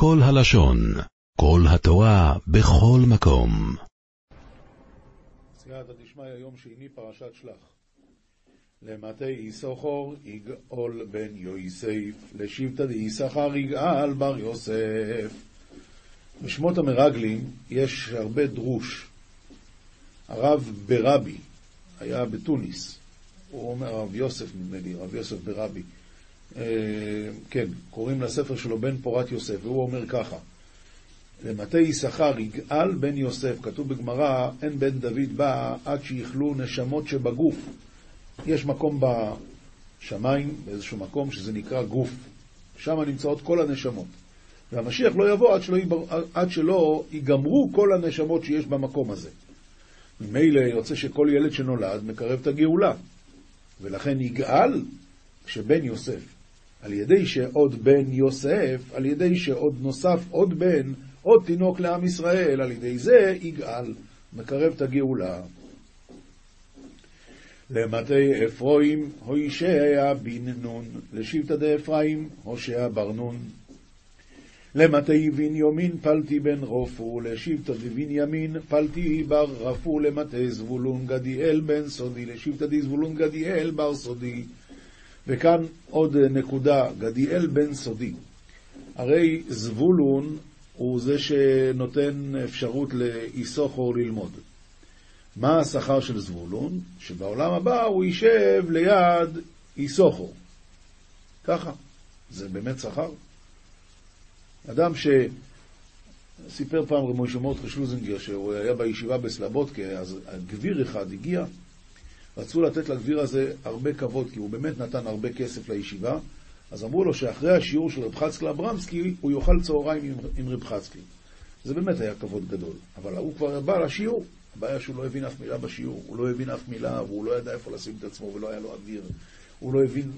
כל הלשון, כל התורה, בכל מקום. סייעתא דשמיא, יום שני, פרשת שלח. למטה יששכר יגאל בן יוסף, לשבטא דיששכר יגאל בר יוסף. בשמות המרגלים יש הרבה דרוש. הרב ברבי היה בתוניס, הוא אומר, הרב יוסף נדמה לי, הרב יוסף ברבי. אה, כן, קוראים לספר שלו בן פורת יוסף, והוא אומר ככה: למטה יששכר יגאל בן יוסף, כתוב בגמרא, אין בן דוד בא עד שיכלו נשמות שבגוף. יש מקום בשמיים, באיזשהו מקום, שזה נקרא גוף. שם נמצאות כל הנשמות. והמשיח לא יבוא עד שלא, עד שלא ייגמרו כל הנשמות שיש במקום הזה. ממילא יוצא שכל ילד שנולד מקרב את הגאולה. ולכן יגאל כשבן יוסף. על ידי שעוד בן יוסף, על ידי שעוד נוסף עוד בן, עוד תינוק לעם ישראל, על ידי זה יגאל, מקרב את הגאולה. למטה אפרים, הוישע בן נון, לשבטא דאפרים, הושע בר נון. למטה בנימין פלטי בן רופו, לשבטא דבנימין פלטי בר רפו, למטה זבולון גדיאל בן סודי, לשבטא דזבולון גדיאל בר סודי. וכאן עוד נקודה, גדיאל בן סודי. הרי זבולון הוא זה שנותן אפשרות לאיסוכו ללמוד. מה השכר של זבולון? שבעולם הבא הוא יישב ליד איסוכו. ככה. זה באמת שכר. אדם שסיפר פעם רב משה מורדכי שלוזינגר שהוא היה בישיבה בסלבודקה, אז גביר אחד הגיע, רצו לתת לגביר הזה הרבה כבוד, כי הוא באמת נתן הרבה כסף לישיבה, אז אמרו לו שאחרי השיעור של רב חצקלה אברמסקי, הוא יאכל צהריים עם, עם רב חצקי. זה באמת היה כבוד גדול. אבל הוא כבר בא לשיעור, הבעיה שהוא לא הבין אף מילה בשיעור, הוא לא הבין אף מילה, והוא לא ידע איפה לשים את עצמו, ולא היה לו אוויר. הוא לא הבין...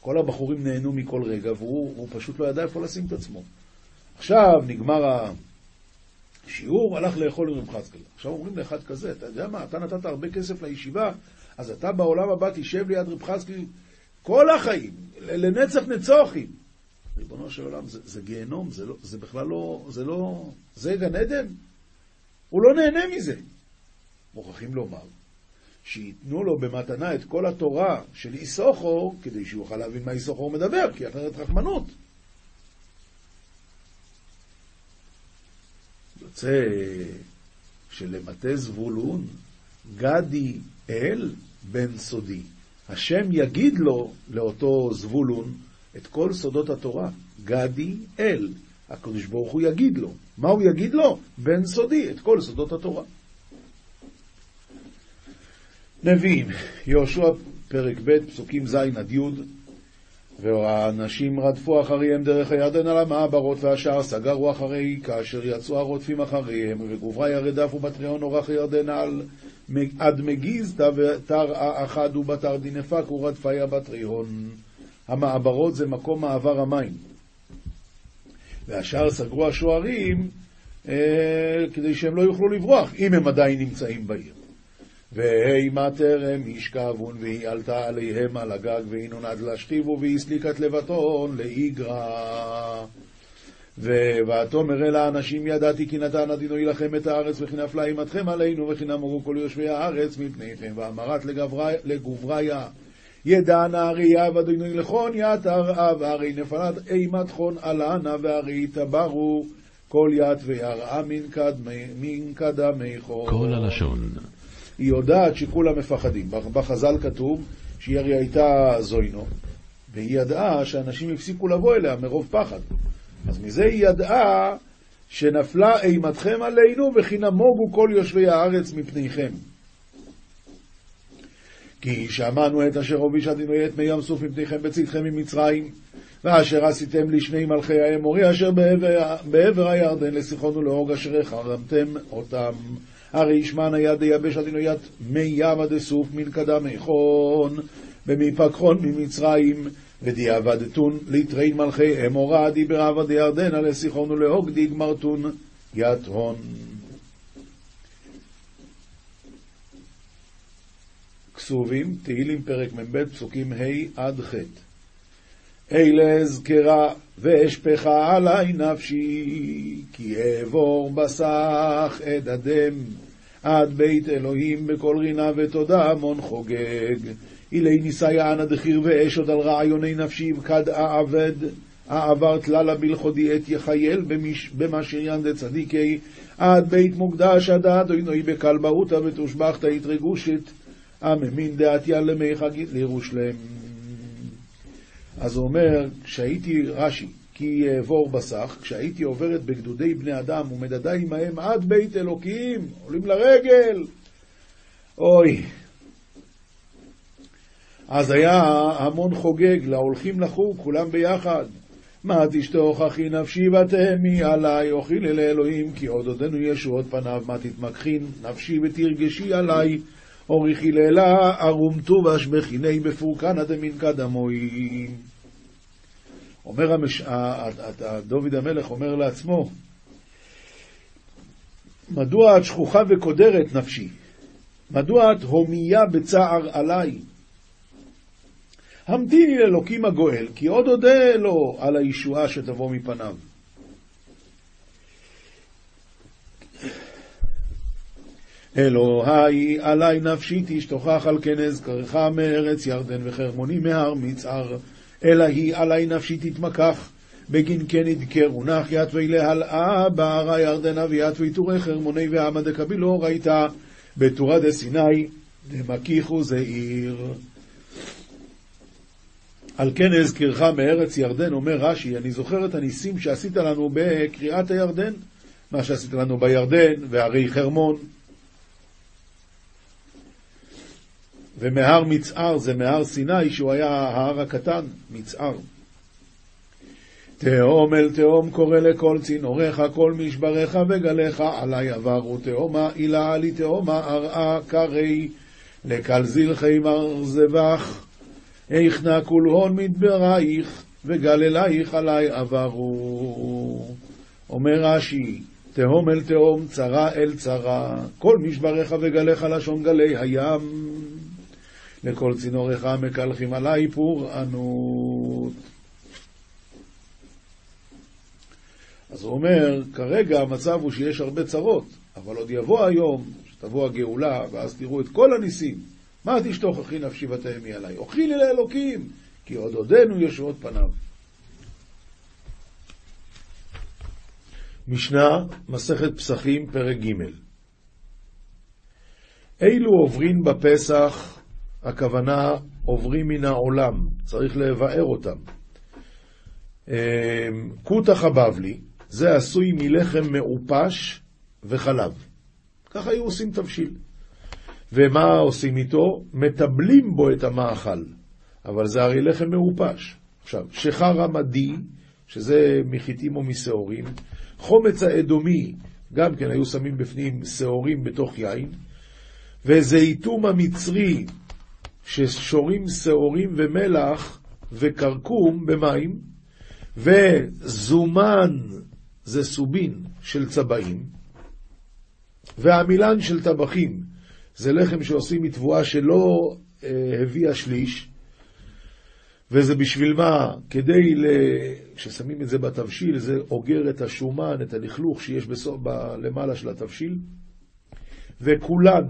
כל הבחורים נהנו מכל רגע, והוא, פשוט לא ידע איפה לשים את עצמו. עכשיו נגמר השיעור, הלך לאכול עם רב חצקל. עכשיו אומרים לאחד כזה, אתה יודע מה, אתה נתת הרבה כסף לישיבה, אז אתה בעולם הבא תשב ליד רב חצקל כל החיים, לנצח נצוחים. ריבונו של עולם, זה, זה גיהנום, זה, לא, זה בכלל לא, זה לא, זה גן עדן? הוא לא נהנה מזה. מוכרחים לומר שייתנו לו במתנה את כל התורה של איסוכו, כדי שהוא יוכל להבין מה איסוכו מדבר, כי אחרת רחמנות. יוצא שלמטה זבולון, גדי אל בן סודי. השם יגיד לו, לאותו זבולון, את כל סודות התורה. גדי אל. הקדוש ברוך הוא יגיד לו. מה הוא יגיד לו? בן סודי, את כל סודות התורה. נביאים, יהושע פרק ב', פסוקים ז' עד י', והאנשים רדפו אחריהם דרך הירדן על המעברות, והשאר סגרו אחרי, כאשר יצאו הרודפים אחריהם, וגובריה רדף ובטריון אורך הירדן על עד מגיז תר אחד ובתר דינפק ורדפיה בטריון. המעברות זה מקום מעבר המים. והשאר סגרו השוערים אה, כדי שהם לא יוכלו לברוח, אם הם עדיין נמצאים בעיר. והימה טרם ישכבון, והיא עלתה עליהם על הגג, והיא נונד להשכיבו, והיא הסליקת לבטון לאיגרא. ותאמר אל האנשים ידעתי כי נתן אדינו יילחם את הארץ וכי נפלה אימתכם עלינו וכי נמרו כל יושבי הארץ מפניכם ואמרת לגובריה ידע נהריה ואדינו לכון יתר אב הרי נפלת אימת חון עלנה והרי תברו כל ית ויראה מן קדמי חון. כל הלשון. היא יודעת שכולם מפחדים. בחז"ל כתוב שהיא הרי הייתה זוינו, והיא ידעה שאנשים הפסיקו לבוא אליה מרוב פחד. אז מזה היא ידעה שנפלה אימתכם עלינו וכי נמוגו כל יושבי הארץ מפניכם. כי שמענו את אשר הוביש עדינו את מי ים סוף מפניכם בצאתכם ממצרים, ואשר עשיתם לשני מלכי האמורי אשר בעבר, בעבר הירדן לסיחון ולהוג אשר החרמתם אותם. הרי ישמן היד היבש עדינו יד מי ים עד אסוף מלכדם איכון, במפקחון ממצרים, ודיעבדתון ליטרי מלכי אמורה דיבר עבד ירדנה לסיחון ולהוג דיגמרתון יתהון. כסובים, תהילים פרק מ"ב, פסוקים ה' עד ח'. אלה אזכרה ואשפכה עלי נפשי, כי אעבור בסך אדדם, עד בית אלוהים בכל רינה ותודה המון חוגג. אילי ניסיה אנא דחיר ואשוד על רעיוני נפשי וכד אעבד, אעבר תללה בלכודי את יחייל במה שריין דצדיקי, עד בית מוקדש עד אדוני בקלבהותא ותושבחתא התרגושת, עממין דעתיה למי חגית לירושלם. אז הוא אומר, כשהייתי, רש"י, כי אעבור בסך, כשהייתי עוברת בגדודי בני אדם ומדדה עמהם עד בית אלוקים, עולים לרגל. אוי. אז היה המון חוגג, להולכים לחוג, כולם ביחד. מה תשתוך אחי נפשי ותהמי עלי, אוכילי לאלוהים, כי עוד עודנו ישועות פניו, מה תתמקחין נפשי ותרגשי עלי. אוריכי לילה ארום טובש בחיני בפורקנא דמינקא דמוי. אומר המש... דוד המלך אומר לעצמו, מדוע את שכוחה וקודרת נפשי? מדוע את הומייה בצער עליי? המתיני לאלוקים הגואל, כי עוד אודה לו על הישועה שתבוא מפניו. אלוהי עלי נפשי תשתוכח על כן אזכרך מארץ ירדן וחרמוני מהר מצער אלא היא עלי נפשי תתמקח בגין כן ידקרו. נח יתווי להלאה בערה ירדנה ויתווי טורי חרמוני ועמא דקבילו ראיתה בתורה דסיני דמקיחו זעיר על כן אזכרך מארץ ירדן, אומר רש"י, אני זוכר את הניסים שעשית לנו בקריאת הירדן, מה שעשית לנו בירדן, והרי חרמון, ומהר מצער זה מהר סיני, שהוא היה ההר הקטן, מצער. תהום אל תהום קורא לכל צינוריך, כל משבריך וגליך, עלי עברו תהומה, עילה עלי תהומה, ארעה קרי, לקל זלחי מרזבך, איך נא כול הון מדברייך, וגל אלייך עלי עברו. אומר רש"י, תהום אל תהום, צרה אל צרה, כל משבריך וגליך לשון גלי הים. לכל צינוריך מקלחים עלי פורענות. אז הוא אומר, כרגע המצב הוא שיש הרבה צרות, אבל עוד יבוא היום, שתבוא הגאולה, ואז תראו את כל הניסים. מה תשתוך אחי נפשי ותהמי עלי? אוכילי לאלוקים, כי עוד עודנו ישועות פניו. משנה, מסכת פסחים, פרק ג' אילו עוברים בפסח הכוונה עוברים מן העולם, צריך לבאר אותם. כותח אמ, הבבלי, זה עשוי מלחם מעופש וחלב. ככה היו עושים תבשיל. ומה עושים איתו? מטבלים בו את המאכל, אבל זה הרי לחם מעופש. עכשיו, שחר המדי, שזה מחיטים או משעורים, חומץ האדומי, גם כן היו שמים בפנים שעורים בתוך יין, וזיתום המצרי, ששורים שעורים ומלח וכרכום במים, וזומן זה סובין של צבעים, והמילן של טבחים זה לחם שעושים מתבואה שלא אה, הביאה שליש, וזה בשביל מה? כדי, ל... כששמים את זה בתבשיל, זה אוגר את השומן, את הלכלוך שיש בסוף, ב... למעלה של התבשיל, וכולן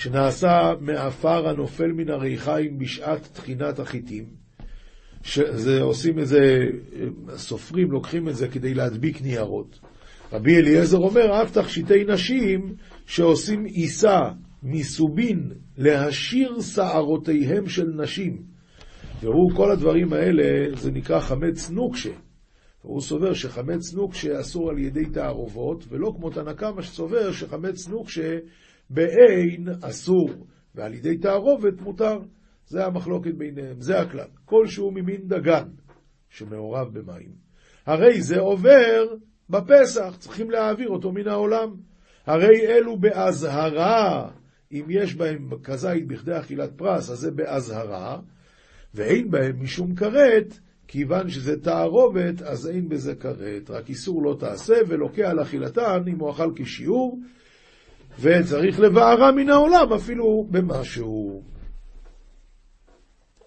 שנעשה מעפר הנופל מן הריחיים בשעת תחינת החיטים, שזה, עושים את זה, סופרים, לוקחים את זה כדי להדביק ניירות. רבי אליעזר אומר, אף תכשיטי נשים שעושים עיסה מסובין להשיר שערותיהם של נשים. והוא, כל הדברים האלה, זה נקרא חמץ נוקשה. והוא סובר שחמץ נוקשה אסור על ידי תערובות, ולא כמו תנא קמא שסובר שחמץ נוקשה בעין אסור, ועל ידי תערובת מותר. זה המחלוקת ביניהם, זה הכלל. כלשהו ממין דגן שמעורב במים. הרי זה עובר בפסח, צריכים להעביר אותו מן העולם. הרי אלו באזהרה, אם יש בהם כזית בכדי אכילת פרס, אז זה באזהרה, ואין בהם משום כרת, כיוון שזה תערובת, אז אין בזה כרת. רק איסור לא תעשה, ולוקח על אכילתן אם הוא אכל כשיעור, וצריך לבערה מן העולם אפילו במשהו.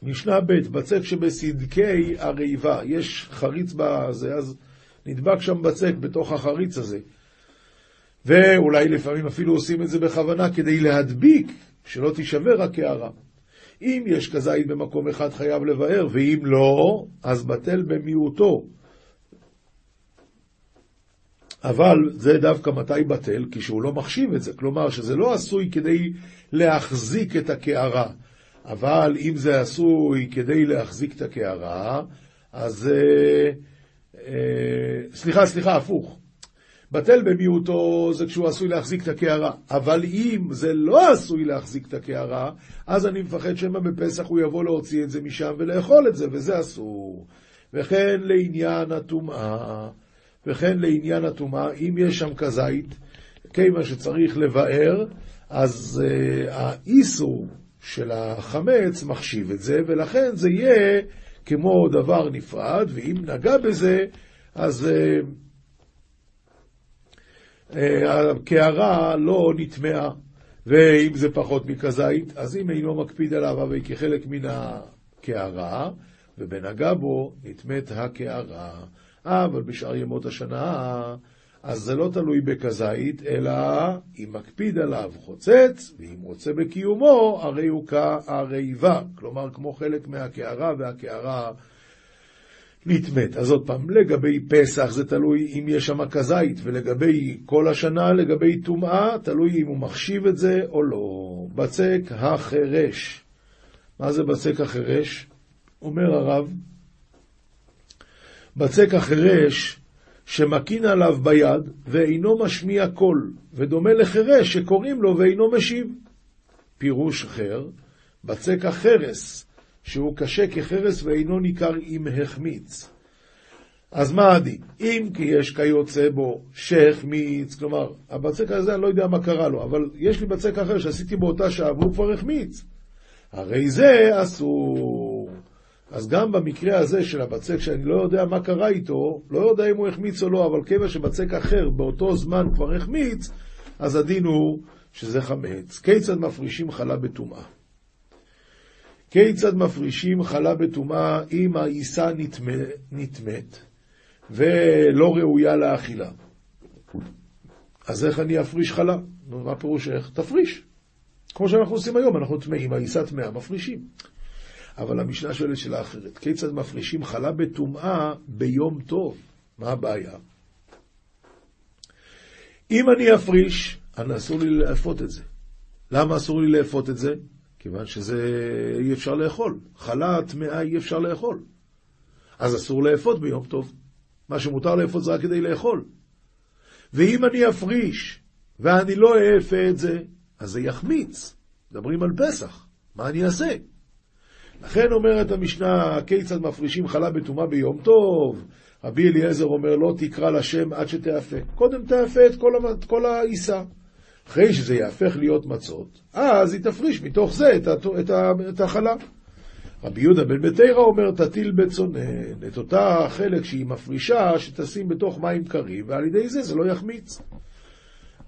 משנה ב', בצק שבסדקי הריבה, יש חריץ בזה, אז נדבק שם בצק בתוך החריץ הזה. ואולי לפעמים אפילו עושים את זה בכוונה כדי להדביק, שלא תישבר הקערה. אם יש כזית במקום אחד חייב לבאר, ואם לא, אז בטל במיעוטו. אבל זה דווקא מתי בטל? כשהוא לא מחשיב את זה. כלומר, שזה לא עשוי כדי להחזיק את הקערה. אבל אם זה עשוי כדי להחזיק את הקערה, אז... אה, אה, סליחה, סליחה, הפוך. בטל במיעוטו זה כשהוא עשוי להחזיק את הקערה. אבל אם זה לא עשוי להחזיק את הקערה, אז אני מפחד שמא בפסח הוא יבוא להוציא את זה משם ולאכול את זה, וזה אסור. וכן לעניין הטומאה, וכן לעניין הטומאה, אם יש שם כזית, כיוון שצריך לבאר, אז uh, האיסור של החמץ מחשיב את זה, ולכן זה יהיה כמו דבר נפרד, ואם נגע בזה, אז uh, הקערה לא נטמעה, ואם זה פחות מכזית, אז אם אינו מקפיד עליו, אבל כחלק מן הקערה, ובנגע בו נטמאת הקערה. אבל בשאר ימות השנה, אז זה לא תלוי בכזית, אלא אם מקפיד עליו חוצץ, ואם רוצה בקיומו, הרי הוא כערעיבה, כלומר כמו חלק מהקערה, והקערה נטמאת. אז עוד פעם, לגבי פסח זה תלוי אם יש שם כזית, ולגבי כל השנה, לגבי טומאה, תלוי אם הוא מחשיב את זה או לא. בצק החרש. מה זה בצק החרש? אומר הרב, בצק החרש שמקין עליו ביד ואינו משמיע קול, ודומה לחרש שקוראים לו ואינו משיב. פירוש אחר, בצק החרס, שהוא קשה כחרס ואינו ניכר אם החמיץ. אז מה הדין? אם כי יש כיוצא בו שהחמיץ, כלומר, הבצק הזה אני לא יודע מה קרה לו, אבל יש לי בצק אחר שעשיתי באותה שעה והוא כבר החמיץ. הרי זה אסור. אז גם במקרה הזה של הבצק, שאני לא יודע מה קרה איתו, לא יודע אם הוא החמיץ או לא, אבל כיוון שבצק אחר באותו זמן כבר החמיץ, אז הדין הוא שזה חמץ. כיצד מפרישים חלה בטומאה? כיצד מפרישים חלה בטומאה אם העיסה נטמאת ולא ראויה לאכילה? אז איך אני אפריש חלה? מה פירוש איך? תפריש. כמו שאנחנו עושים היום, אנחנו טמאים, העיסה טמאה, מפרישים. אבל המשנה שואלת שאלה אחרת. כיצד מפרישים חלה בטומאה ביום טוב? מה הבעיה? אם אני אפריש, אני אסור לי לאפות את זה. למה אסור לי לאפות את זה? כיוון שזה אי אפשר לאכול. חלה טמאה אי אפשר לאכול. אז אסור לאפות ביום טוב. מה שמותר לאפות זה רק כדי לאכול. ואם אני אפריש ואני לא אאפה את זה, אז זה יחמיץ. מדברים על פסח. מה אני אעשה? לכן אומרת המשנה, כיצד מפרישים חלה בטומאה ביום טוב? רבי אליעזר אומר, לא תקרא לשם עד שתאפה. קודם תאפה את כל, העיסה. אחרי שזה יהפך להיות מצות, אז היא תפריש מתוך זה את, את, את, את החלה. רבי יהודה בן ביתירא אומר, תטיל בצונן, את אותה חלק שהיא מפרישה, שתשים בתוך מים קרים, ועל ידי זה זה לא יחמיץ.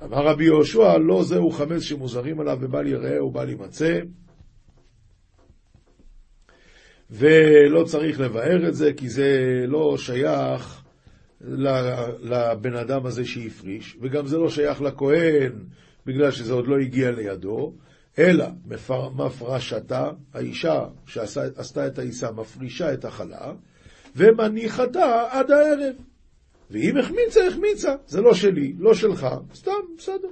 אמר רבי יהושע, לא זהו חמץ שמוזרים עליו ובל יראה ובל יימצא. ולא צריך לבאר את זה, כי זה לא שייך לבן אדם הזה שהפריש, וגם זה לא שייך לכהן, בגלל שזה עוד לא הגיע לידו, אלא מפרשתה, האישה שעשתה את העיסה מפרישה את החלה, ומניחתה עד הערב. ואם החמיצה, החמיצה. זה לא שלי, לא שלך, סתם, בסדר.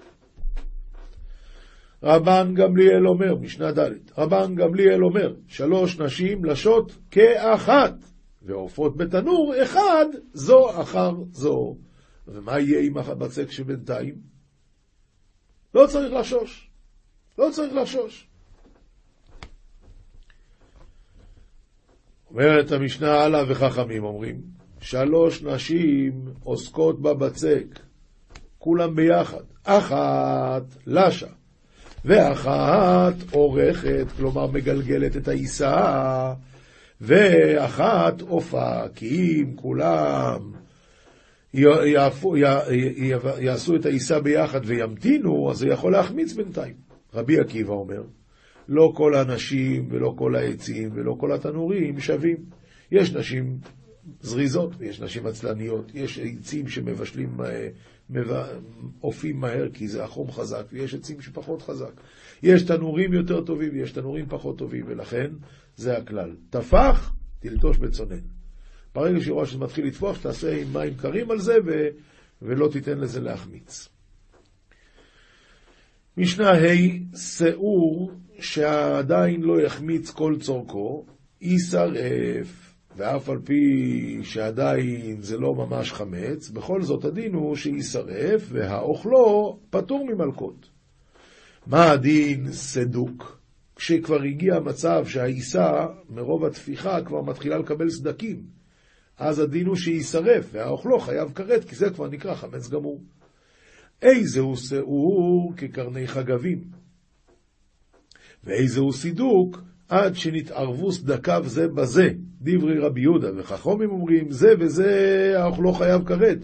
רבן גמליאל אומר, משנה ד', רבן גמליאל אומר, שלוש נשים לשות כאחת, ועופות בתנור אחד, זו אחר זו. ומה יהיה עם הבצק שבינתיים? לא צריך לחשוש. לא צריך לחשוש. אומרת המשנה הלאה וחכמים אומרים, שלוש נשים עוסקות בבצק, כולם ביחד. אחת לשה, ואחת עורכת, כלומר מגלגלת את העיסה, ואחת אם כולם יעפו, יעשו את העיסה ביחד וימתינו, אז זה יכול להחמיץ בינתיים. רבי עקיבא אומר, לא כל הנשים ולא כל העצים ולא כל התנורים שווים. יש נשים זריזות ויש נשים עצלניות, יש עצים שמבשלים, עופים מהר כי זה החום חזק, ויש עצים שפחות חזק. יש תנורים יותר טובים ויש תנורים פחות טובים, ולכן זה הכלל. טפח, תלטוש בצונן. ברגע שהיא רואה שזה מתחיל לטפוח, תעשה עם מים קרים על זה ו... ולא תיתן לזה להחמיץ. משנה ה' שאור שעדיין לא יחמיץ כל צורכו, יישרף, ואף על פי שעדיין זה לא ממש חמץ, בכל זאת הדין הוא שיישרף, והאוכלו פטור ממלכות. מה הדין סדוק? כשכבר הגיע המצב שהעיסה, מרוב התפיחה, כבר מתחילה לקבל סדקים. אז הדין הוא שיישרף, והאוכלו חייב כרת, כי זה כבר נקרא חמץ גמור. איזהו שאור כקרני חגבים, ואיזהו סידוק עד שנתערבו סדקיו זה בזה, דברי רבי יהודה, וחכומים אומרים זה וזה האוכלו חייב כרת.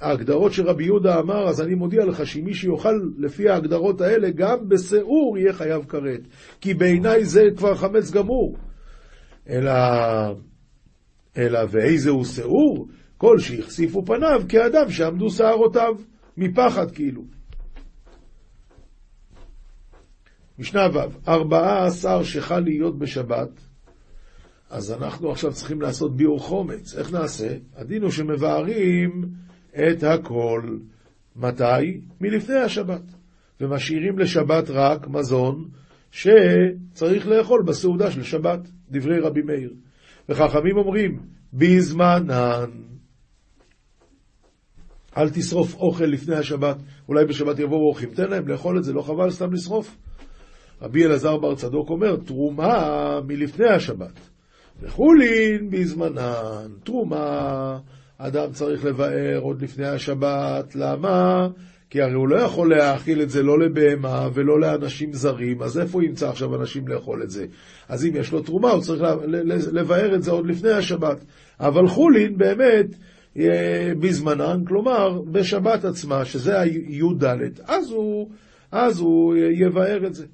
ההגדרות שרבי יהודה אמר, אז אני מודיע לך שמי שיאכל לפי ההגדרות האלה, גם בשעור יהיה חייב כרת. כי בעיניי זה כבר חמץ גמור. אלא, אלא ואיזהו שעור? כל שהחשיפו פניו כאדם שעמדו שערותיו, מפחד כאילו. משנה ו', ארבעה עשר שחל להיות בשבת, אז אנחנו עכשיו צריכים לעשות ביאור חומץ. איך נעשה? הדין הוא שמבארים את הכל. מתי? מלפני השבת. ומשאירים לשבת רק מזון שצריך לאכול בסעודה של שבת, דברי רבי מאיר. וחכמים אומרים, בזמנן. אל תשרוף אוכל לפני השבת, אולי בשבת יבואו אורחים, תן להם לאכול את זה, לא חבל סתם לשרוף. רבי אלעזר בר צדוק אומר, תרומה מלפני השבת. וחולין בזמנן, תרומה אדם צריך לבאר עוד לפני השבת, למה? כי הרי הוא לא יכול להאכיל את זה לא לבהמה ולא לאנשים זרים, אז איפה הוא ימצא עכשיו אנשים לאכול את זה? אז אם יש לו תרומה, הוא צריך לבאר את זה עוד לפני השבת. אבל חולין באמת בזמנן, כלומר בשבת עצמה, שזה הי"ד, אז הוא, אז הוא יבאר את זה.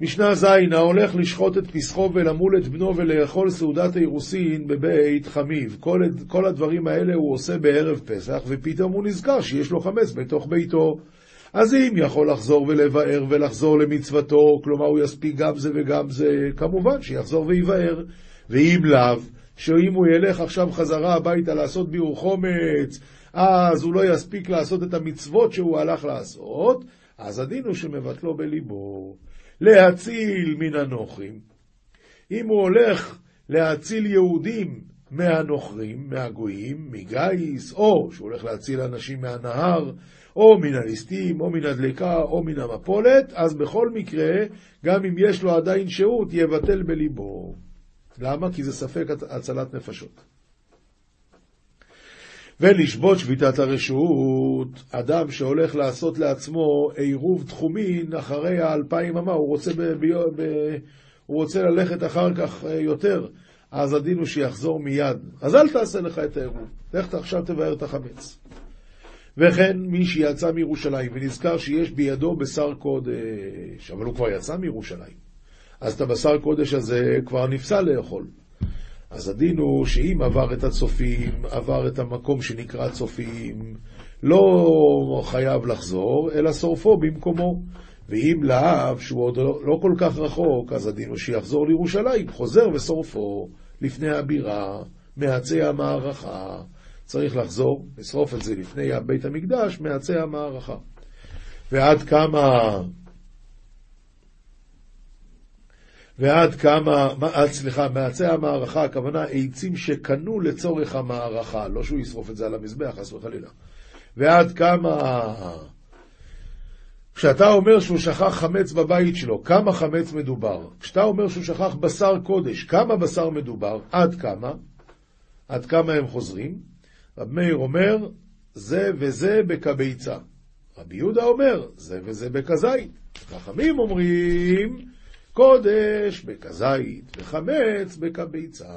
משנה ז' ההולך לשחוט את פסחו ולמול את בנו ולאכול סעודת האירוסין בבית חמיב. כל, כל הדברים האלה הוא עושה בערב פסח, ופתאום הוא נזכר שיש לו חמץ בתוך ביתו. אז אם יכול לחזור ולבאר ולחזור למצוותו, כלומר הוא יספיק גם זה וגם זה, כמובן שיחזור ויבאר. ואם לאו, שאם הוא ילך עכשיו חזרה הביתה לעשות ביאור חומץ, אז הוא לא יספיק לעשות את המצוות שהוא הלך לעשות, אז הדין הוא שמבטלו בליבו. להציל מן הנוכרים. אם הוא הולך להציל יהודים מהנוכרים, מהגויים, מגיס, או שהוא הולך להציל אנשים מהנהר, או מן הליסטים, או מן הדלקה, או מן המפולת, אז בכל מקרה, גם אם יש לו עדיין שהות, יבטל בליבו. למה? כי זה ספק הצלת נפשות. ולשבות שביתת הרשות, אדם שהולך לעשות לעצמו עירוב תחומין אחרי האלפיים אמה, הוא רוצה, ב, ב, ב, הוא רוצה ללכת אחר כך אה, יותר, אז הדין הוא שיחזור מיד. אז אל תעשה לך את העירוב, לך עכשיו תבאר את החמץ. וכן מי שיצא מירושלים ונזכר שיש בידו בשר קודש, אבל הוא כבר יצא מירושלים, אז את הבשר קודש הזה כבר נפסל לאכול. אז הדין הוא שאם עבר את הצופים, עבר את המקום שנקרא צופים, לא חייב לחזור, אלא שורפו במקומו. ואם לאב, שהוא עוד לא כל כך רחוק, אז הדין הוא שיחזור לירושלים, חוזר ושורפו לפני הבירה, מעצי המערכה. צריך לחזור, לשרוף את זה לפני בית המקדש, מעצי המערכה. ועד כמה ועד כמה, סליחה, מעצי המערכה, הכוונה עצים שקנו לצורך המערכה, לא שהוא ישרוף את זה על המזבח, חס וחלילה. ועד כמה... כשאתה אומר שהוא שכח חמץ בבית שלו, כמה חמץ מדובר? כשאתה אומר שהוא שכח בשר קודש, כמה בשר מדובר? עד כמה? עד כמה הם חוזרים? רב מאיר אומר, זה וזה בכביצה. רבי יהודה אומר, זה וזה בכזית. חכמים אומרים, קודש בכזית וחמץ בכביצה.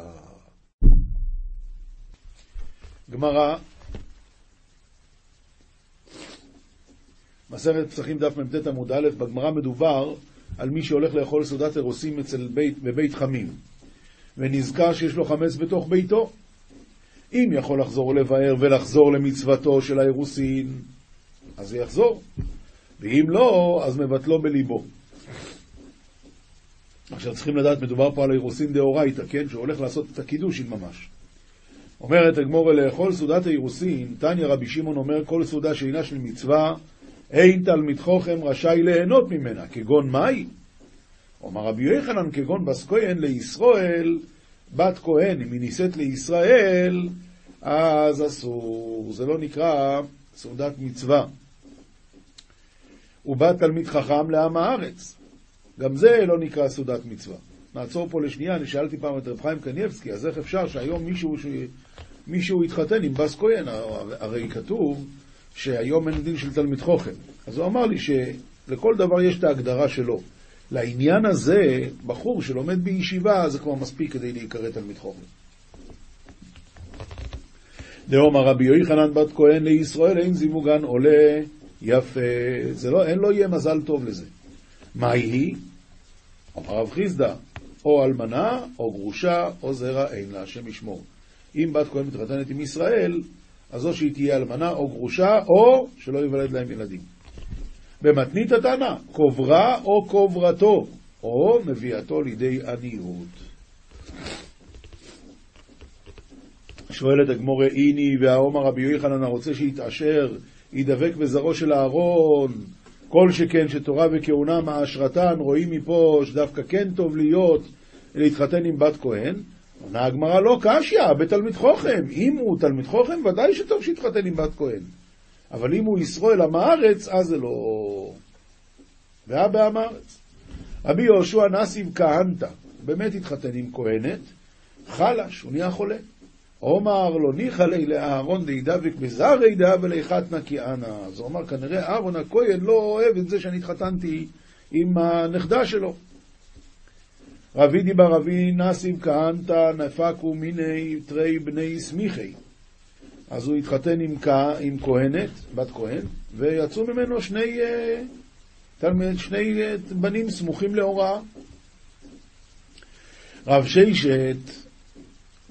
גמרא, מסכת פסחים דף מ"ט עמוד א', בגמרא מדובר על מי שהולך לאכול סעודת אירוסין אצל בית, בבית חמים, ונזכר שיש לו חמץ בתוך ביתו. אם יכול לחזור לבאר ולחזור למצוותו של האירוסין, אז יחזור. ואם לא, אז מבטלו בליבו. עכשיו צריכים לדעת, מדובר פה על אירוסין דאורייתא, כן? שהוא הולך לעשות את הקידושין ממש. אומרת הגמורה לאכול סעודת האירוסין, תניא רבי שמעון אומר כל סעודה שאינה של מצווה, אין תלמיד חוכם רשאי ליהנות ממנה, כגון מאי? אומר רבי יוחנן כגון בס כהן לישראל, בת כהן, אם היא נישאת לישראל, אז אסור. זה לא נקרא סעודת מצווה. ובא תלמיד חכם לעם הארץ. גם זה לא נקרא סעודת מצווה. נעצור פה לשנייה, אני שאלתי פעם את רב חיים קניבסקי, אז איך אפשר שהיום מישהו, ש... מישהו יתחתן עם בס כהן? הרי כתוב שהיום אין דין של תלמיד חוכם. אז הוא אמר לי שלכל דבר יש את ההגדרה שלו. לעניין הזה, בחור שלומד בישיבה, זה כבר מספיק כדי להיקרא תלמיד חוכם. דאמר רבי יוחנן בת כהן לישראל אין זיווגן עולה יפה, זה לא, אין לו יהיה מזל טוב לזה. מה היא? אמר רב חיסדא, או אלמנה, או גרושה, או זרע אין לה, השם ישמור. אם בת כהן מתחתנת עם ישראל, אז או שהיא תהיה אלמנה או גרושה, או שלא ייוולד להם ילדים. במתנית התנא, קוברה או קוברתו, או מביאתו לידי עניות. שואלת הגמורה איני והעומר רבי יוחנן הרוצה שיתעשר, ידבק בזרעו של אהרון, כל שכן שתורה וכהונה מעשרתן, רואים מפה שדווקא כן טוב להיות, להתחתן עם בת כהן. עונה הגמרא לא קשיא, בתלמיד חוכם. אם הוא תלמיד חוכם, ודאי שטוב שיתחתן עם בת כהן. אבל אם הוא ישראל עם הארץ, אז זה לא... והיה בעם הארץ. רבי יהושע נסיב כהנתא, באמת התחתן עם כהנת, חלש, הוא נהיה חולה. עומר לא ניחא לי לאהרון דהידבק בזרי דהבה ליחתנא כי אנא. אז הוא אמר, כנראה אהרון הכהן לא אוהב את זה שאני התחתנתי עם הנכדה שלו. רבי דיבר רבי נסיב כהנתא נפקו מיני תרי בני סמיכי. אז הוא התחתן עם, עם כהנת, בת כהן, ויצאו ממנו שני, אה, תלמיד, שני אה, בנים סמוכים להוראה. רב ששת,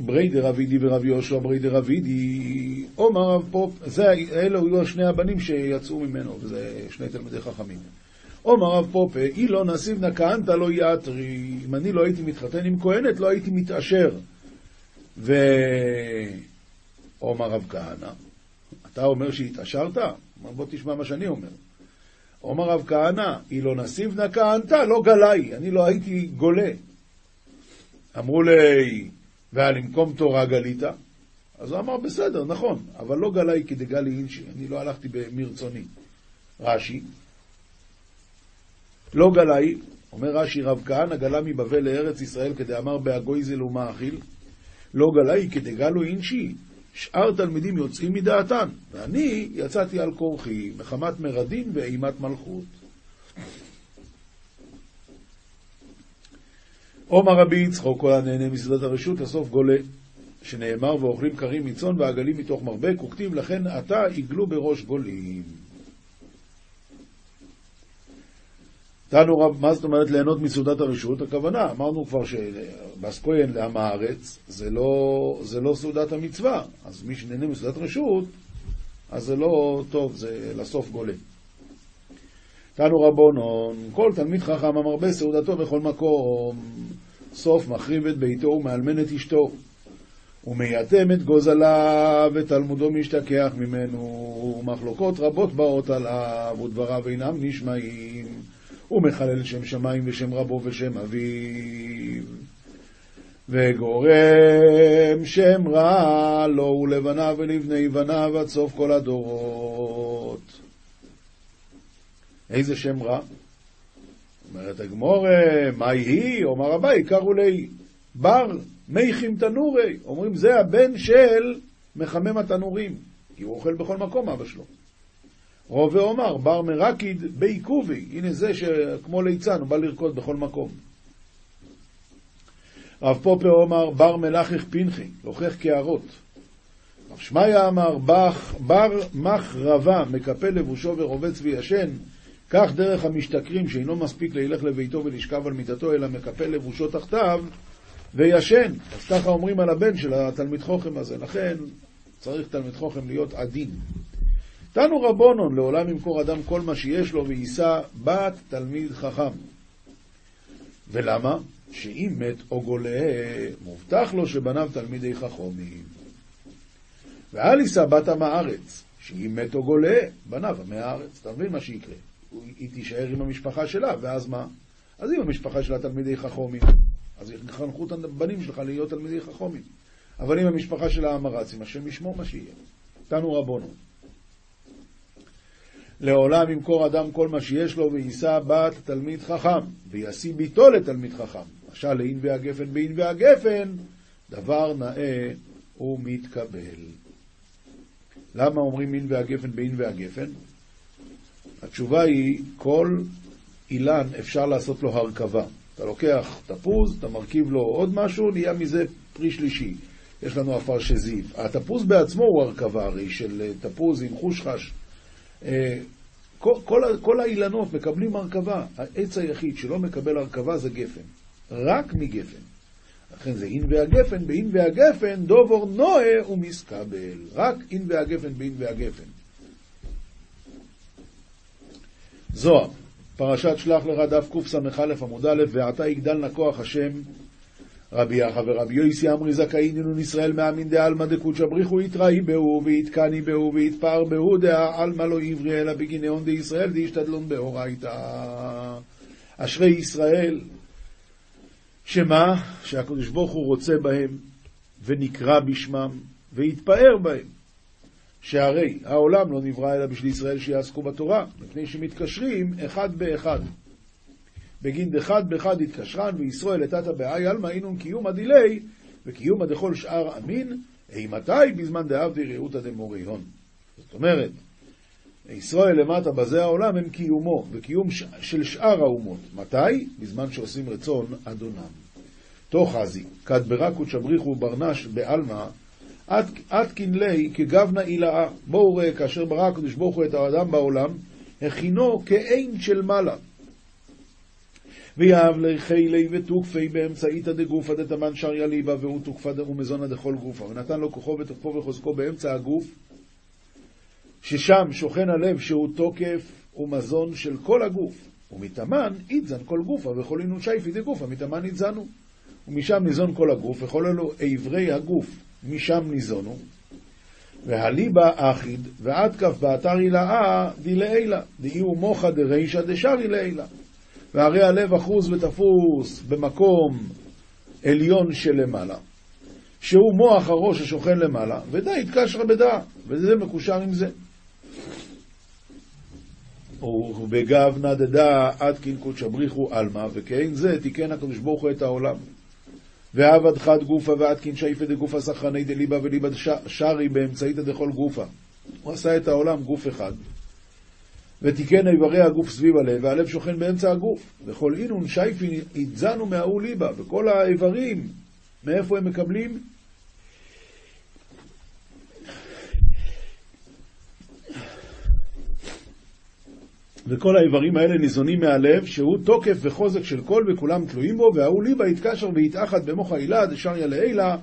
בריה דרב אידי ורב יהושע בריה דרב אידי, אומר רב פפ, זה, אלו היו שני הבנים שיצאו ממנו, וזה שני תלמידי חכמים. אומר רב פפא, אי לא נסיבנא כהנתא לא איעתרי, אם אני לא הייתי מתחתן עם כהנת, לא הייתי מתעשר. ו... אומר רב כהנא, אתה אומר שהתעשרת? בוא תשמע מה שאני אומר. אומר רב כהנא, אי לא נסיבנא כהנתא לא גלאי, אני לא הייתי גולה. אמרו לי, ועל למקום תורה גלית? אז הוא אמר, בסדר, נכון, אבל לא גלאי כדגלי אינשי, אני לא הלכתי מרצוני. רש"י, לא גלאי, אומר רש"י, רב כהנא גלה מבבל לארץ ישראל כדאמר בהגויזל ומאכיל, לא גלאי כדגלו אינשי, שאר תלמידים יוצאים מדעתן, ואני יצאתי על כורחי, מחמת מרדין ואימת מלכות. עומר רבי יצחוק, כל הנהנה מסעדת הרשות, לסוף גולה, שנאמר ואוכלים קרים מצאן ועגלים מתוך מרבק, וכתיב לכן עתה עגלו בראש גולים. תנו רב, מה זאת אומרת ליהנות מסעודת הרשות? הכוונה, אמרנו כבר שבס כהן לעם הארץ זה לא, זה לא סעודת המצווה, אז מי שנהנה מסעודת רשות, אז זה לא טוב, זה לסוף גולה. תנו רבונון, כל תלמיד חכם המרבה סעודתו בכל מקום, סוף מחריב את ביתו ומאלמן את אשתו, ומייתם את גוזליו ותלמודו משתכח ממנו, מחלוקות רבות באות עליו, ודבריו אינם נשמעים. הוא מחלל שם שמיים ושם רבו ושם אביו. וגורם שם רע לו ולבניו ולבני בניו עד סוף כל הדורות. איזה שם רע? אומרת הגמור, מה היא? אומר אביי, קראו לי בר מיכים תנורי. אומרים, זה הבן של מחמם התנורים, כי הוא אוכל בכל מקום, אבא שלו. רובה אומר, בר מרקיד בעיכובי, הנה זה שכמו ליצן, הוא בא לרקוד בכל מקום. רב פופר אומר, בר מלאכך פנחי, לוכח קערות. רב שמעיה אמר, בר מח רבה, מקפל לבושו ורובץ וישן, כך דרך המשתכרים שאינו מספיק לילך לביתו ולשכב על מיטתו, אלא מקפל לבושו תחתיו וישן. אז ככה אומרים על הבן של התלמיד חוכם הזה. לכן צריך תלמיד חוכם להיות עדין. תנו רבונון, לעולם ימכור אדם כל מה שיש לו ויישא בת תלמיד חכם. ולמה? שאם מת או גולה, מובטח לו שבניו תלמידי חכומים. ואל יישא בת עם הארץ, שאם מת או גולה, בניו עמי הארץ. אתה מבין מה שיקרה? היא תישאר עם המשפחה שלה, ואז מה? אז אם המשפחה שלה תלמידי חכומים, אז יחנכו את הבנים שלך להיות תלמידי חכומים. אבל אם המשפחה שלה המרצים, השם ישמור מה שיהיה. תנו רבונו. לעולם ימכור אדם כל מה שיש לו ויישא בת תלמיד חכם, וישיא ביתו לתלמיד חכם. משל לעין והגפן בעין והגפן, דבר נאה ומתקבל. למה אומרים מין והגפן בעין והגפן? התשובה היא, כל אילן אפשר לעשות לו הרכבה. אתה לוקח תפוז, אתה מרכיב לו עוד משהו, נהיה מזה פרי שלישי. יש לנו עפר שזיו. התפוז בעצמו הוא הרכבה הרי של אה, תפוז עם חושחש. אה, כל, כל, כל האילנות מקבלים הרכבה. העץ היחיד שלא מקבל הרכבה זה גפן. רק מגפן. לכן זה אין והגפן, באין והגפן דובור נועה ומסקבל. רק אין והגפן באין והגפן. זוהר, פרשת שלח לך דף קס"א עמוד א', ועתה יגדל נא כוח השם רבי יחא ורבי יויסי אמרי זכאי נינון ישראל מאמין דעלמא דקודשא בריחו יתראי בהו ויתקני בהו ויתפאר בהו דעה עלמא לא עברי אלא בגינאון דישראל דישתדלון באורייתא. אשרי ישראל, שמה? שהקדוש ברוך הוא רוצה בהם ונקרא בשמם ויתפאר בהם. שהרי העולם לא נברא אלא בשביל ישראל שיעסקו בתורה, מפני שמתקשרים אחד באחד. בגין דחד בחד התקשרן, וישראל לטאטא באי עלמא אינון קיומא דילי, וקיומא דכל שאר אמין, אימתי בזמן דאבדי ראותא דמורי הון. זאת אומרת, ישראל למטה בזה העולם הם קיומו, וקיום. של שאר האומות. מתי? בזמן שעושים רצון אדונם. תוך חזי, כד ברקות שבריחו ברנש בעלמא, עתקין ליה כגבנה עילאה. בואו ראה, כאשר ברא הקדוש ברוך הוא את האדם בעולם, הכינו כעין של מעלה. ויהב לחילי ותוקפי באמצעיתא דגופא דתמן שריה ליבה והוא תוקפא ומזונה דכל גופא ונתן לו כוחו ותוקפו וחוזקו באמצע הגוף ששם שוכן הלב שהוא תוקף ומזון של כל הגוף ומתאמן איתזן כל גופא וכל אינו שייפי דגופא מתאמן איתזנו ומשם ניזון כל הגוף וכל אלו איברי הגוף משם ניזונו והליבה אחיד ועד כף באתר הילאה דילעילה דאי הוא מוחא דרישא דשרי לעילה והרי הלב אחוז ותפוס במקום עליון שלמעלה, שהוא מוח הראש השוכן למעלה, ודא התקשרה בדעה, וזה מקושר עם זה. ובגב נדדה עד קין קודשא בריחו עלמא, וכאין זה תיקן הקדוש ברוך הוא את העולם. ועבד חד גופה ועד קין שייפא דגופה סחרני דליבה וליבה שרי באמצעיתא דכל גופה. הוא עשה את העולם גוף אחד. ותיקן איברי הגוף סביב הלב, והלב שוכן באמצע הגוף. וכל אינון שייפין התזנו מההוא ליבה, וכל האיברים, מאיפה הם מקבלים? וכל האיברים האלה ניזונים מהלב, שהוא תוקף וחוזק של כל וכולם תלויים בו, וההוא ליבה יתקשר ויתאחד במוח העילה דשריה לעילה,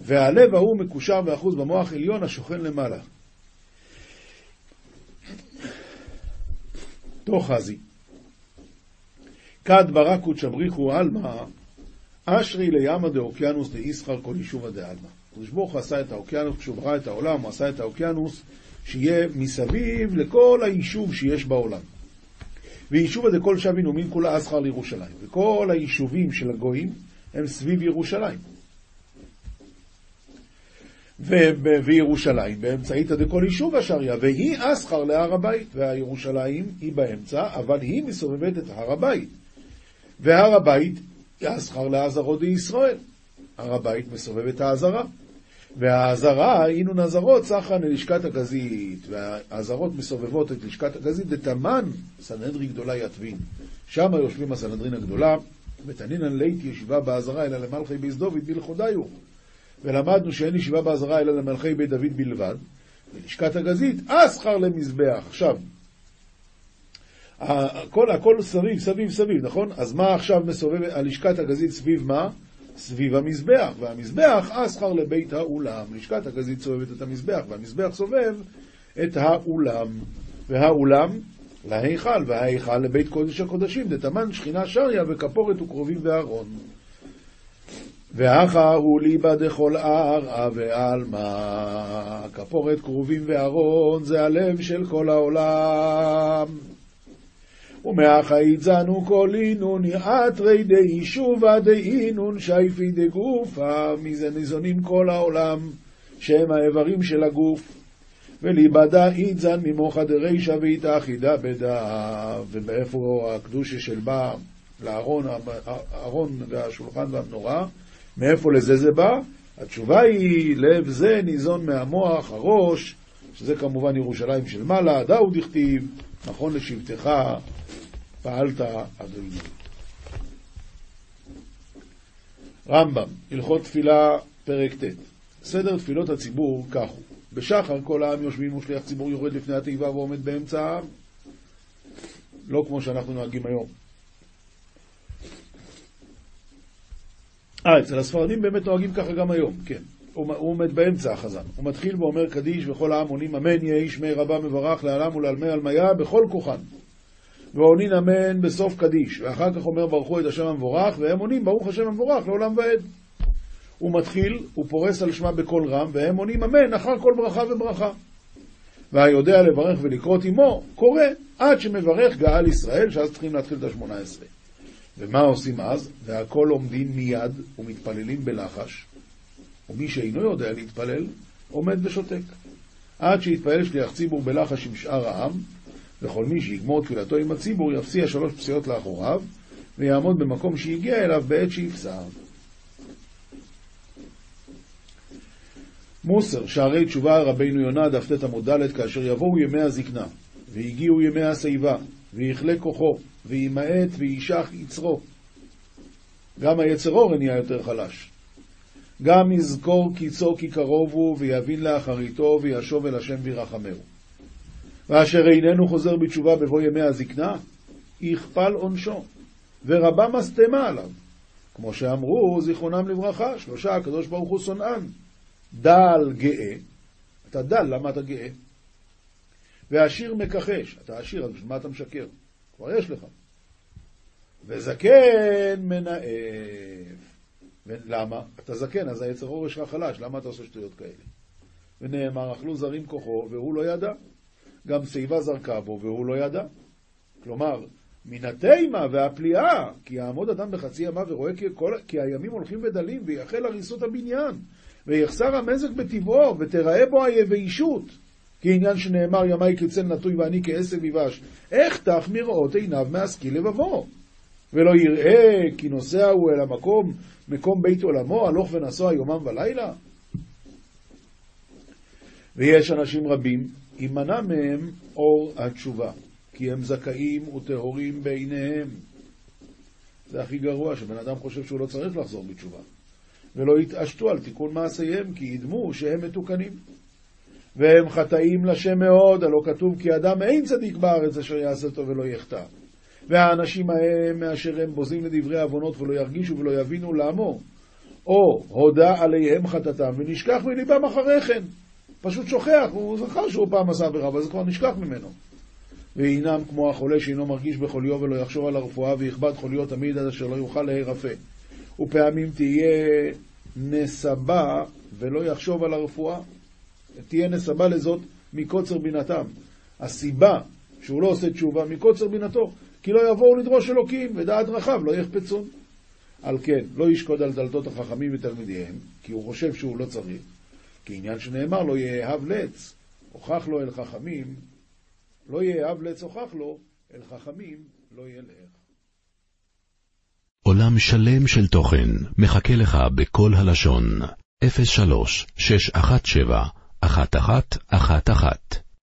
והלב ההוא מקושר ואחוז במוח עליון השוכן למעלה. תוחזי. כד ברא קודשא בריך הוא עלמא, אשרי לימא דאוקיינוס דאסחר כל יישובא דעלמא. הקדוש ברוך הוא עשה את האוקיינוס, כשהוא ברא את העולם, הוא עשה את האוקיינוס שיהיה מסביב לכל היישוב שיש בעולם. ויישובא דכל שבעין עמין כולהו אסחר לירושלים. וכל היישובים של הגויים הם סביב ירושלים. וירושלים באמצעיתא דכל יישובא שריא, והיא אסחר להר הבית, והירושלים היא באמצע, אבל היא מסובבת את הר הבית. והר הבית אסחר לעזרות דישראל. הר הבית מסובב את העזרה. והעזרה, היינו נזרות, סחרן ללשכת הגזית, והעזרות מסובבות את לשכת הגזית, דתמן סנהדרי גדולה יתבין. שם יושבים הסנהדרין הגדולה, ותנינן לית ישיבה בעזרה, אלא למלכי ביס דוד בלכודיו. ולמדנו שאין ישיבה בעזרה אלא למלכי בית דוד בלבד, ולשכת הגזית, אסחר למזבח. עכשיו, הכל, הכל סביב, סביב, סביב, נכון? אז מה עכשיו מסובב, הלשכת הגזית סביב מה? סביב המזבח, והמזבח אסחר לבית האולם. לשכת הגזית סובבת את המזבח, והמזבח סובב את האולם. והאולם להיכל, וההיכל לבית קודש הקודשים, דתמן שכינה שריה וכפורת וקרובים וארון. והכה הוא ליבא דכל ערא ועלמא, כפורת כרובים וארון זה הלב של כל העולם. ומאחאית זנו כל אינון יעתרי דיישובה דאינון שייפי דגופה, מזה ניזונים כל העולם, שהם האיברים של הגוף. וליבדה איתזן ממוחא דרישא ואיתאחידה בדה, ומאיפה הקדושה של בא לארון, הארון והשולחן והמנורה, מאיפה לזה זה בא? התשובה היא, לב זה ניזון מהמוח, הראש, שזה כמובן ירושלים של מעלה, דאו דכתיב, נכון לשבטך, פעלת אדוני. רמב"ם, הלכות תפילה, פרק ט' סדר תפילות הציבור כך הוא בשחר כל העם יושבים ושליח ציבור יורד לפני התיבה ועומד באמצע העם. לא כמו שאנחנו נוהגים היום. אה, אצל הספרדים באמת נוהגים ככה גם היום, כן. הוא, הוא עומד באמצע החזן. הוא מתחיל ואומר קדיש וכל העם עונים אמן יהי שמי רבה מברך לעלם ולעלמי עלמיה בכל כוחן. ועונין אמן בסוף קדיש, ואחר כך אומר ברכו את השם המבורך, והם עונים ברוך השם המבורך לעולם ועד. הוא מתחיל, הוא פורס על שמה בקול רם, והם עונים אמן אחר כל ברכה וברכה. והיודע לברך ולקרות עמו, קורא, עד שמברך גאל ישראל, שאז צריכים להתחיל את השמונה עשרה. ומה עושים אז? והכל עומדים מיד ומתפללים בלחש, ומי שאינו יודע להתפלל, עומד ושותק. עד שיתפלל שליח ציבור בלחש עם שאר העם, וכל מי שיגמור תפילתו עם הציבור יפסיע שלוש פסיעות לאחוריו, ויעמוד במקום שהגיע אליו בעת שיפסע. מוסר, שערי תשובה רבינו יונה, דף ט עמוד ד', כאשר יבואו ימי הזקנה, והגיעו ימי השיבה, ויכלה כוחו, וימעט וישח יצרו. גם היצר אורן נהיה יותר חלש. גם יזכור קיצו כי קרוב הוא, ויבין לאחריתו, וישוב אל השם וירחמהו. ואשר איננו חוזר בתשובה בבוא ימי הזקנה, יכפל עונשו, ורבה משטמה עליו. כמו שאמרו, זיכרונם לברכה, שלושה הקדוש ברוך הוא שונאן. דל גאה, אתה דל, למה אתה גאה? ועשיר מכחש, אתה עשיר, אז מה אתה משקר? כבר יש לך. וזקן מנאף. למה? אתה זקן, אז היצר אור שלך חלש, למה אתה עושה שטויות כאלה? ונאמר, אכלו זרים כוחו, והוא לא ידע. גם שיבה זרקה בו, והוא לא ידע. כלומר, מן התימה והפליאה, כי יעמוד אדם בחצי ימה ורואה כי, כל, כי הימים הולכים ודלים, ויחל הריסות הבניין. ויחסר המזק בטבעו, ותראה בו היבשות. כעניין שנאמר ימי כצל נטוי ואני כעשב יבש. איך תח מראות עיניו מהשכיל לבבו? ולא יראה כי נוסע הוא אל המקום, מקום בית עולמו, הלוך ונסוע יומם ולילה? ויש אנשים רבים, יימנע מהם אור התשובה, כי הם זכאים וטהורים בעיניהם. זה הכי גרוע, שבן אדם חושב שהוא לא צריך לחזור בתשובה. ולא יתעשתו על תיקון מעשיהם, כי ידמו שהם מתוקנים. והם חטאים לשם מאוד, הלא כתוב כי אדם אין צדיק בארץ אשר יעשה טוב ולא יחטא. והאנשים ההם, מאשר הם בוזים לדברי עוונות ולא ירגישו ולא יבינו לעמו, או הודה עליהם חטאתם ונשכח מליבם אחרי כן. פשוט שוכח, הוא זכר שהוא פעם עשה עבירה, אבל זה כבר נשכח ממנו. והינם כמו החולה שאינו מרגיש בחוליו ולא יחשוב על הרפואה ויכבד חוליו תמיד עד אשר לא יוכל להירפא. ופעמים תהיה נסבה ולא יחשוב על הרפואה. תהיה נסבה לזאת מקוצר בינתם. הסיבה שהוא לא עושה תשובה מקוצר בינתו, כי לא יבואו לדרוש אלוקים, ודעת רחב לא יחפצון. על כן, לא ישקוד על דלתות החכמים ותלמידיהם, כי הוא חושב שהוא לא צריך, כי עניין שנאמר לא יאהב לץ, הוכח לו אל חכמים, לא יאהב לץ הוכח לו, אל חכמים לא ילך. עולם שלם של תוכן מחכה לך בכל הלשון, 03 617 1111